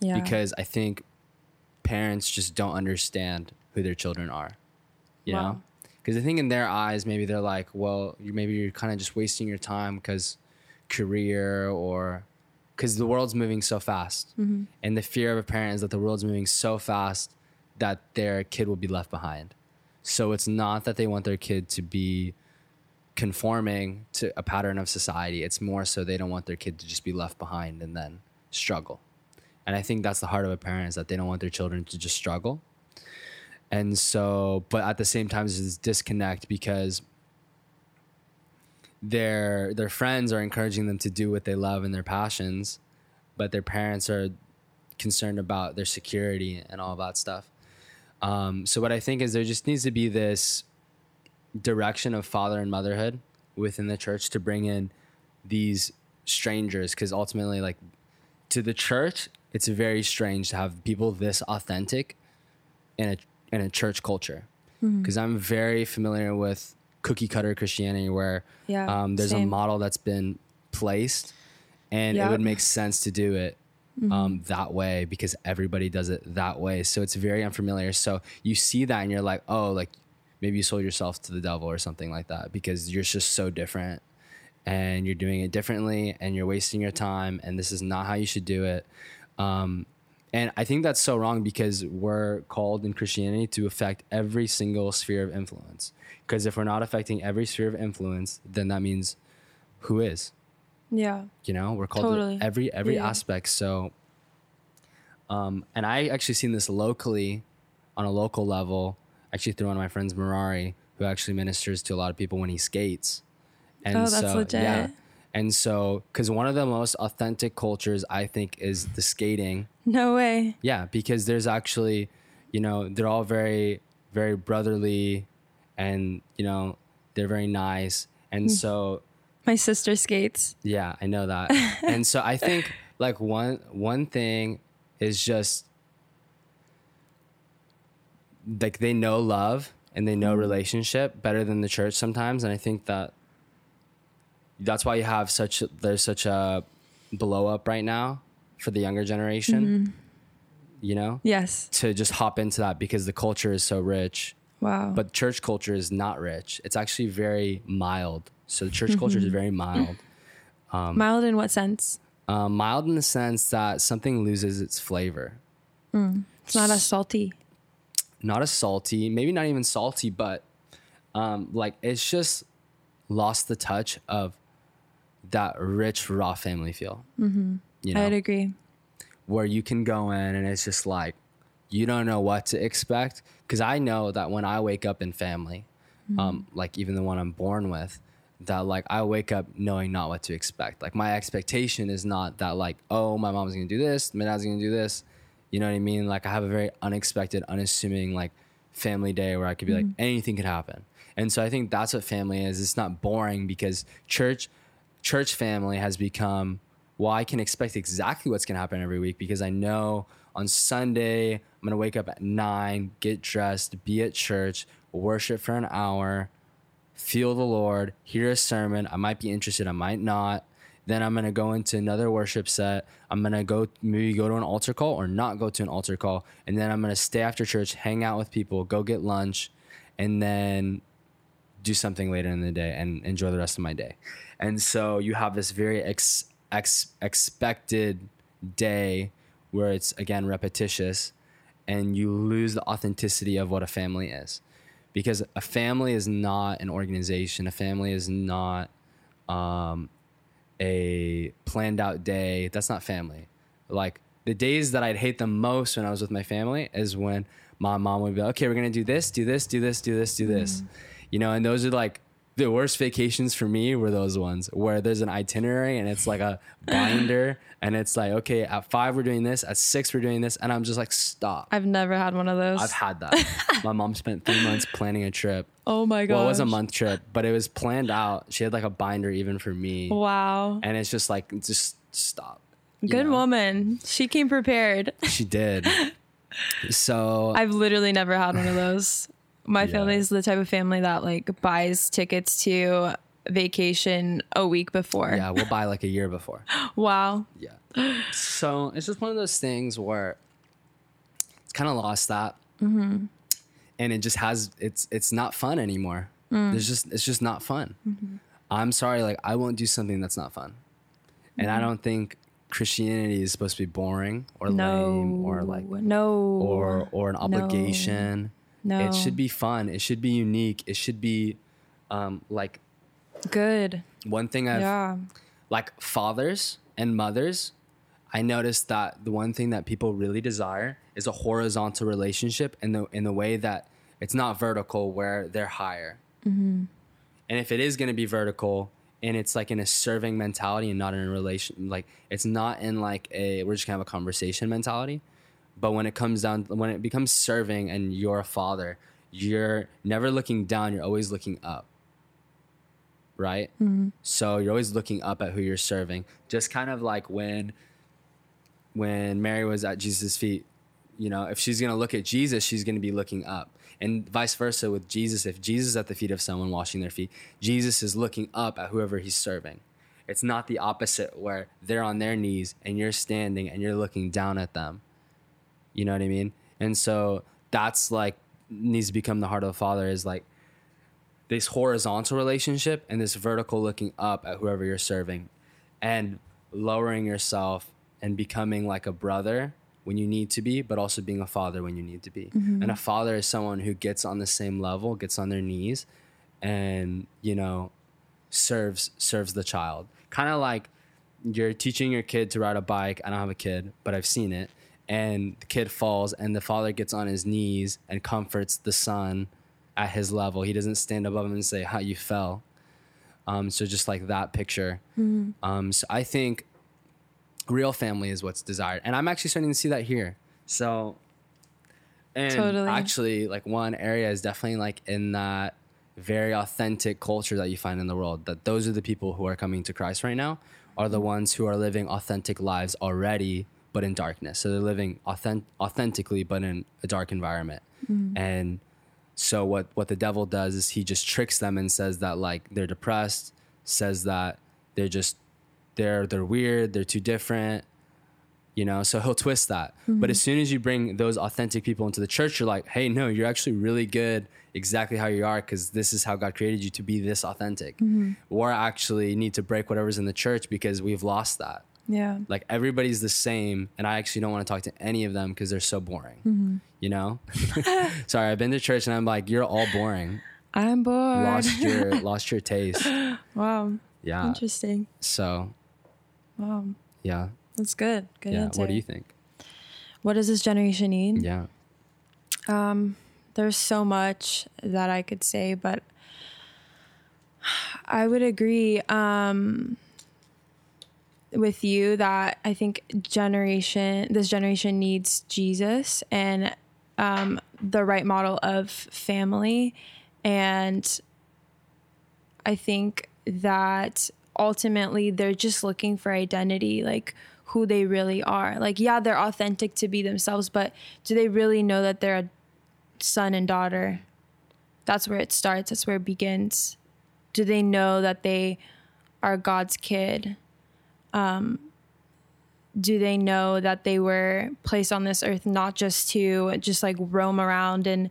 Yeah. because I think parents just don't understand who their children are. You Wow. know? Because I think in their eyes, maybe they're like, well, you maybe you're kind of just wasting your time because career or because the world's moving so fast. Mm-hmm. And the fear of a parent is that the world's moving so fast that their kid will be left behind. So it's not that they want their kid to be conforming to a pattern of society. It's more so they don't want their kid to just be left behind and then struggle. And I think that's the heart of a parent is that they don't want their children to just struggle. And so, but at the same time, there's this disconnect because their their friends are encouraging them to do what they love and their passions, but their parents are concerned about their security and all that stuff. Um, so what I think is there just needs to be this direction of father and motherhood within the church to bring in these strangers because ultimately like to the church it's very strange to have people this authentic in a in a church culture. Because i'm very familiar with cookie cutter christianity where Yeah, um, there's a model that's been placed and it would make sense to do it Mm-hmm. um, that way because everybody does it that way. So it's very unfamiliar. So you see that and you're like oh like maybe you sold yourself to the devil or something like that because you're just so different and you're doing it differently and you're wasting your time and this is not how you should do it um, and i think that's so wrong because we're called in christianity to affect every single sphere of influence because if we're not affecting every sphere of influence then that means who is Yeah. you know we're called Totally. to every every Yeah. aspect so um and i actually seen this locally on a local level actually through one of my friends Mirari, who actually ministers to a lot of people when he skates and Oh, that's so legit. yeah and so because one of the most authentic cultures i think is the skating No way. yeah because there's actually you know they're all very very brotherly and you know they're very nice and Hmm. so My sister skates. yeah, I know that. *laughs* and so I think like one one thing is just like they know love and they know relationship better than the church sometimes and I think that that's why you have such there's such a blow up right now for the younger generation. You know? Yes. To just hop into that because the culture is so rich Wow. but church culture is not rich. It's actually very mild. So the church culture is very mild. mild in what sense? Um, mild in the sense that something loses its flavor. It's not as salty. Not as salty, maybe not even salty, but um, like it's just lost the touch of that rich raw family feel. Mm-hmm. You know, I'd agree. where you can go in and it's just like you don't know what to expect. Because i know that when i wake up in family um, like even the one i'm born with that like i wake up knowing not what to expect. Like my expectation is not that like oh my mom's gonna do this my dad's gonna do this. You know what i mean? Like i have a very unexpected unassuming like family day where i could be like anything could happen. And so i think that's what family is. It's not boring because church church family has become well i can expect exactly what's going to happen every week because i know on sunday i'm going to wake up at 9 get dressed be at church worship for an hour feel the lord hear a sermon i might be interested i might not. Then i'm going to go into another worship set. I'm going to go maybe go to an altar call or not go to an altar call. And then i'm going to stay after church hang out with people go get lunch. And then do something later in the day and enjoy the rest of my day. And so you have this very ex, ex, expected day where it's again repetitious and you lose the authenticity of what a family is. Because a family is not an organization, a family is not um, a planned out day. That's not family. Like the days that I'd hate the most when I was with my family is when my mom would be like, okay, we're going to do this, do this, do this, do this, do this. You know, and those are like the worst vacations for me were those ones where there's an itinerary and it's like a *gasps* binder and it's like, okay, at five we're doing this, at six we're doing this. And I'm just like, stop. I've never had one of those. I've had that. *laughs* my mom spent three months planning a trip. oh my god. Well, it was a month trip, but it was planned out. She had like a binder even for me. Wow. And it's just like, just stop. Good know? woman. She came prepared. She did. *laughs* So I've literally never had one of those. My Yeah. family is the type of family that like buys tickets to vacation a week before. yeah, we'll buy like a year before. *gasps* Wow. Yeah. So it's just one of those things where it's kind of lost that, mm-hmm. and it just has it's it's not fun anymore. Mm. There's just it's just not fun. Mm-hmm. I'm sorry, like I won't do something that's not fun, and I mm-hmm. don't think Christianity is supposed to be boring or No. lame or like no or or an obligation. No. It should be fun. It should be unique. It should be um, like Good. One thing I've Yeah. like fathers and mothers, I noticed that the one thing that people really desire is a horizontal relationship in the in the way that it's not vertical where they're higher. And if it is going to be vertical and it's like in a serving mentality and not in a relation, like it's not in like a we're just gonna have a conversation mentality. But when it comes down, when it becomes serving and you're a father, you're never looking down. You're always looking up right? Mm-hmm. So you're always looking up at who you're serving. Just kind of like when when Mary was at Jesus' feet, you know, if she's gonna look at Jesus, she's gonna be looking up. And vice versa with Jesus. If Jesus is at the feet of someone washing their feet, Jesus is looking up at whoever he's serving. It's not the opposite where they're on their knees and you're standing and you're looking down at them. You know what I mean? And so that's like needs to become the heart of the father is like this horizontal relationship and this vertical looking up at whoever you're serving and lowering yourself and becoming like a brother when you need to be, but also being a father when you need to be. Mm-hmm. And a father is someone who gets on the same level, gets on their knees and, you know, serves serves the child. Kind of like you're teaching your kid to ride a bike. I don't have a kid, but I've seen it. And the kid falls and the father gets on his knees and comforts the son at his level. He doesn't stand above him and say, "How you fell." Um, so just like that picture. Um, so I think real family is what's desired, and I'm actually starting to see that here. So, and Totally. actually, like one area is definitely like in that very authentic culture that you find in the world. That those are the people who are coming to Christ right now are the ones who are living authentic lives already, but in darkness. So they're living authentic, authentically, but in a dark environment, mm. and so what what the devil does is he just tricks them and says that like they're depressed, says that they're just they're they're weird, they're too different, you know. So he'll twist that. But mm-hmm. as soon as you bring those authentic people into the church, you're like, hey, no, you're actually really good, exactly how you are, because this is how God created you to be this authentic. Mm-hmm. Or actually need to break whatever's in the church because we've lost that. Yeah. Like everybody's the same, and I actually don't want to talk to any of them because they're so boring. You know? *laughs* *laughs* Sorry, I've been to church and I'm like, you're all boring. I'm bored. Lost your *laughs* lost your taste. wow. Yeah. Interesting. So Wow. yeah. That's good. Good Yeah. answer. What do you think? What does this generation need? Yeah. Um, There's so much that I could say, but *sighs* I would agree um, with you that I think generation this generation needs Jesus and um, the right model of family, and I think that ultimately they're just looking for identity, like who they really are. Like, yeah, they're authentic to be themselves, but do they really know that they're a son and daughter? That's where it starts. That's where it begins. Do they know that they are God's kid? Um, do they know that they were placed on this earth not just to just like roam around and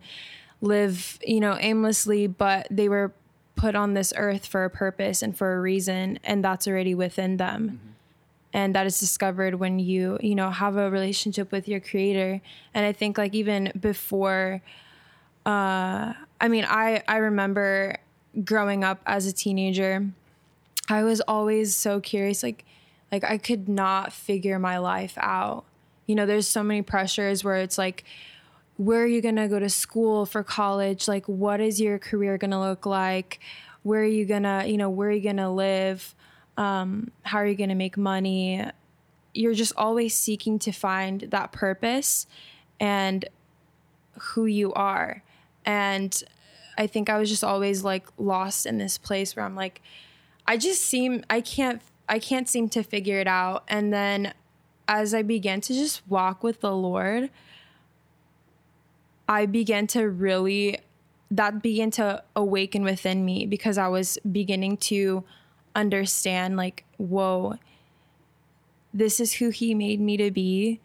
live, you know, aimlessly, but they were put on this earth for a purpose and for a reason, and that's already within them. And that is discovered when you, you know, have a relationship with your creator. And I think like even before uh I mean, I I remember growing up as a teenager, I was always so curious like like I could not figure my life out. You know, there's so many pressures where it's like where are you going to go to school for college? Like what is your career going to look like? Where are you going to, you know, where are you going to live? Um how are you going to make money? You're just always seeking to find that purpose and who you are. And I think I was just always like lost in this place where I'm like, I just seem I can't I can't seem to figure it out. And then as I began to just walk with the Lord, I began to really that began to awaken within me because I was beginning to understand like, whoa, this is who he made me to be.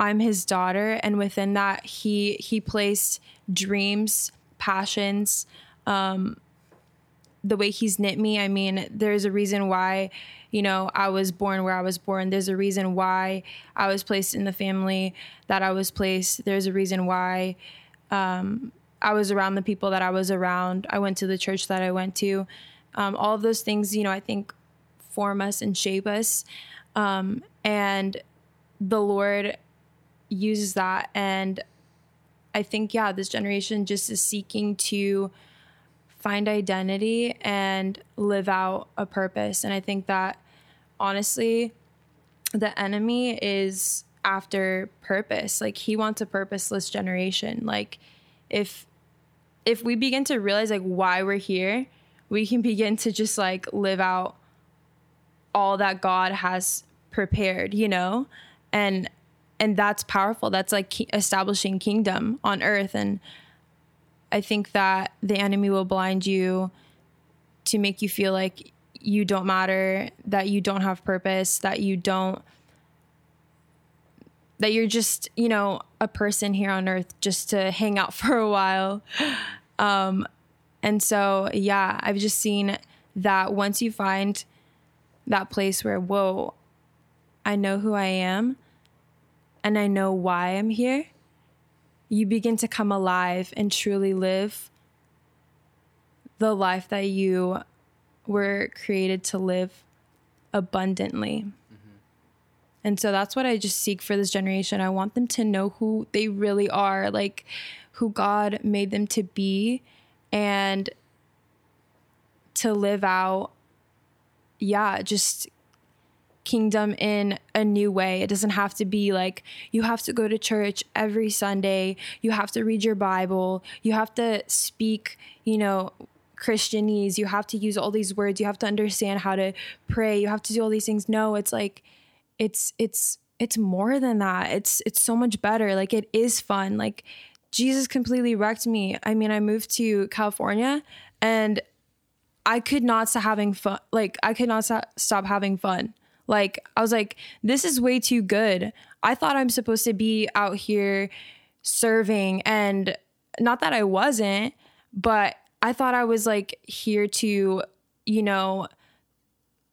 I'm his daughter and within that he he placed dreams, passions, um the way he's knit me. I mean, there's a reason why, you know, I was born where I was born. There's a reason why I was placed in the family that I was placed. There's a reason why um I was around the people that I was around. I went to the church that I went to Um, all of those things, you know, I think form us and shape us. Um, and the Lord uses that. And I think, yeah, this generation just is seeking to find identity and live out a purpose. And I think that honestly, the enemy is after purpose. Like he wants a purposeless generation. Like if if we begin to realize like why we're here, we can begin to just like live out all that God has prepared, you know? And and that's powerful. That's like establishing kingdom on earth and I think that the enemy will blind you to make you feel like you don't matter, that you don't have purpose, that you don't that you're just, you know, a person here on earth just to hang out *laughs* for a while. Um and so yeah, I've just seen that once you find that place where whoa, I know who I am and I know why I'm here, you begin to come alive and truly live the life that you were created to live abundantly. Mm-hmm. And so that's what I just seek for this generation. I want them to know who they really are, like who God made them to be, and to live out, yeah, just kingdom in a new way. It doesn't have to be like you have to go to church every Sunday, you have to read your Bible, you have to speak, you know, Christianese, you have to use all these words, you have to understand how to pray, you have to do all these things. No, it's like it's it's it's more than that. It's it's so much better. Like it is fun. Like Jesus completely wrecked me. I mean, I moved to California and I could not stop having fun. Like I could not stop having fun. Like I was like this is way too good. I thought I'm supposed to be out here serving and not that I wasn't, but I thought I was like here to, you know,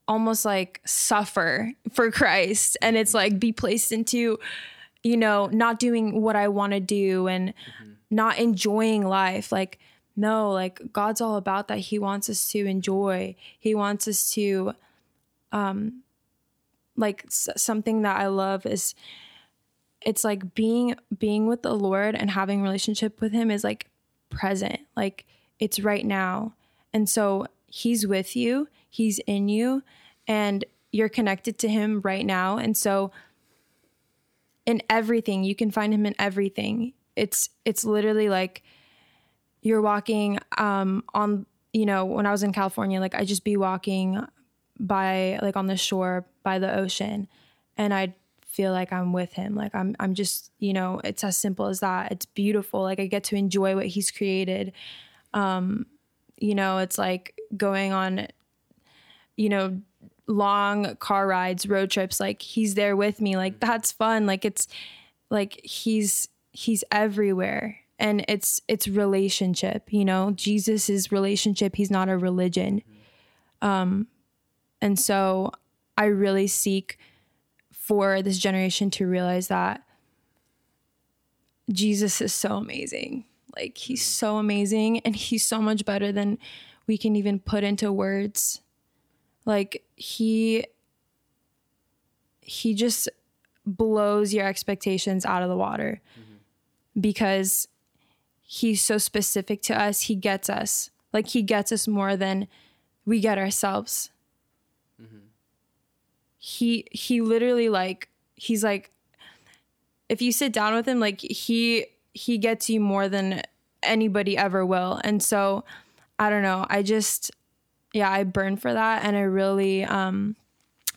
almost like suffer for Christ and it's like be placed into, you know, not doing what I want to do and mm-hmm. not enjoying life. Like, no, like God's all about that. He wants us to enjoy. He wants us to, um, like s- something that I love is it's like being being with the Lord and having relationship with him is like present. Like it's right now. And so he's with you, he's in you, and you're connected to him right now. And so in everything, you can find him in everything. It's it's literally like you're walking um on you know, when I was in California, like I just be walking by like on the shore by the ocean and I'd feel like I'm with him. Like I'm I'm just, you know, it's as simple as that. It's beautiful. Like I get to enjoy what he's created. Um, you know, it's like going on, you know, long car rides, road trips. Like he's there with me. Like that's fun. Like it's like he's he's everywhere. And it's it's relationship, you know. Jesus is relationship. He's not a religion. Um, and so I really seek for this generation to realize that Jesus is so amazing. Like he's so amazing and he's so much better than we can even put into words. Like he he just blows your expectations out of the water mm-hmm. because he's so specific to us. He gets us. Like he gets us more than we get ourselves. He he literally like he's like if you sit down with him like he he gets you more than anybody ever will. And so I don't know. I just yeah, I burn for that and I really um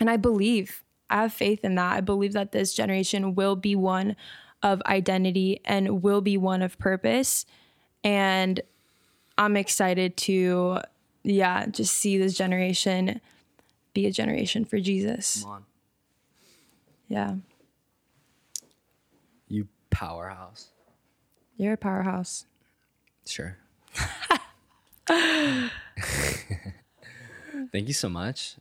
and I believe I have faith in that. I believe that this generation will be one of identity and will be one of purpose. And I'm excited to yeah, just see this generation be a generation for Jesus. Yeah. You powerhouse. You're a powerhouse. Sure. *laughs* Thank you so much.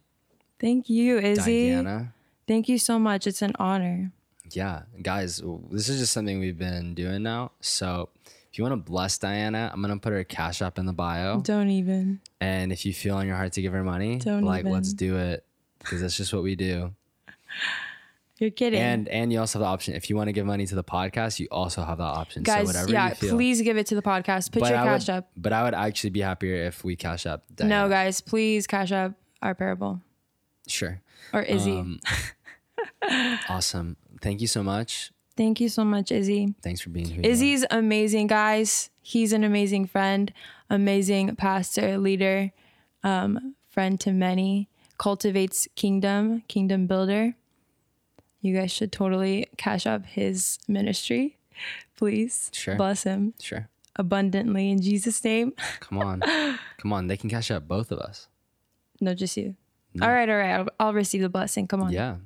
Thank you, Izzy. Dianna. Thank you so much. It's an honor. Yeah, guys, this is just something we've been doing now. So if you want to bless Dianna, I'm gonna put her cash app in the bio. Don't even. And if you feel in your heart to give her money, Don't like let's do it because that's just what we do. You're kidding. And and you also have the option if you want to give money to the podcast, you also have that option. Guys, so whatever yeah, you feel. please give it to the podcast. Put your I cash would, up. But I would actually be happier if we cash up. No, guys, please cash up our parable Sure. or Izzy. Um, *laughs* awesome. Thank you so much. Thank you so much, Izzy. Thanks for being here. Izzy's amazing, guys. He's an amazing friend, amazing pastor, leader, um, friend to many, cultivates kingdom, kingdom builder. You guys should totally cash up his ministry. Please Sure. bless him Sure. abundantly in Jesus' name. Come on. *laughs* Come on. They can cash up both of us. No, just you. All right, all right. I'll, I'll receive the blessing. Come on. Yeah.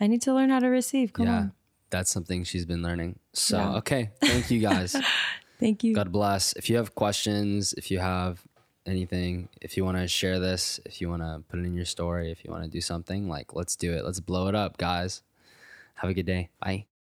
I need to learn how to receive. Come yeah. on. That's something she's been learning. So, Yeah. okay. Thank you guys. *laughs* Thank you. God bless. If you have questions, if you have anything, if you want to share this, if you want to put it in your story, if you want to do something, like let's do it. Let's blow it up, guys. Have a good day. Bye.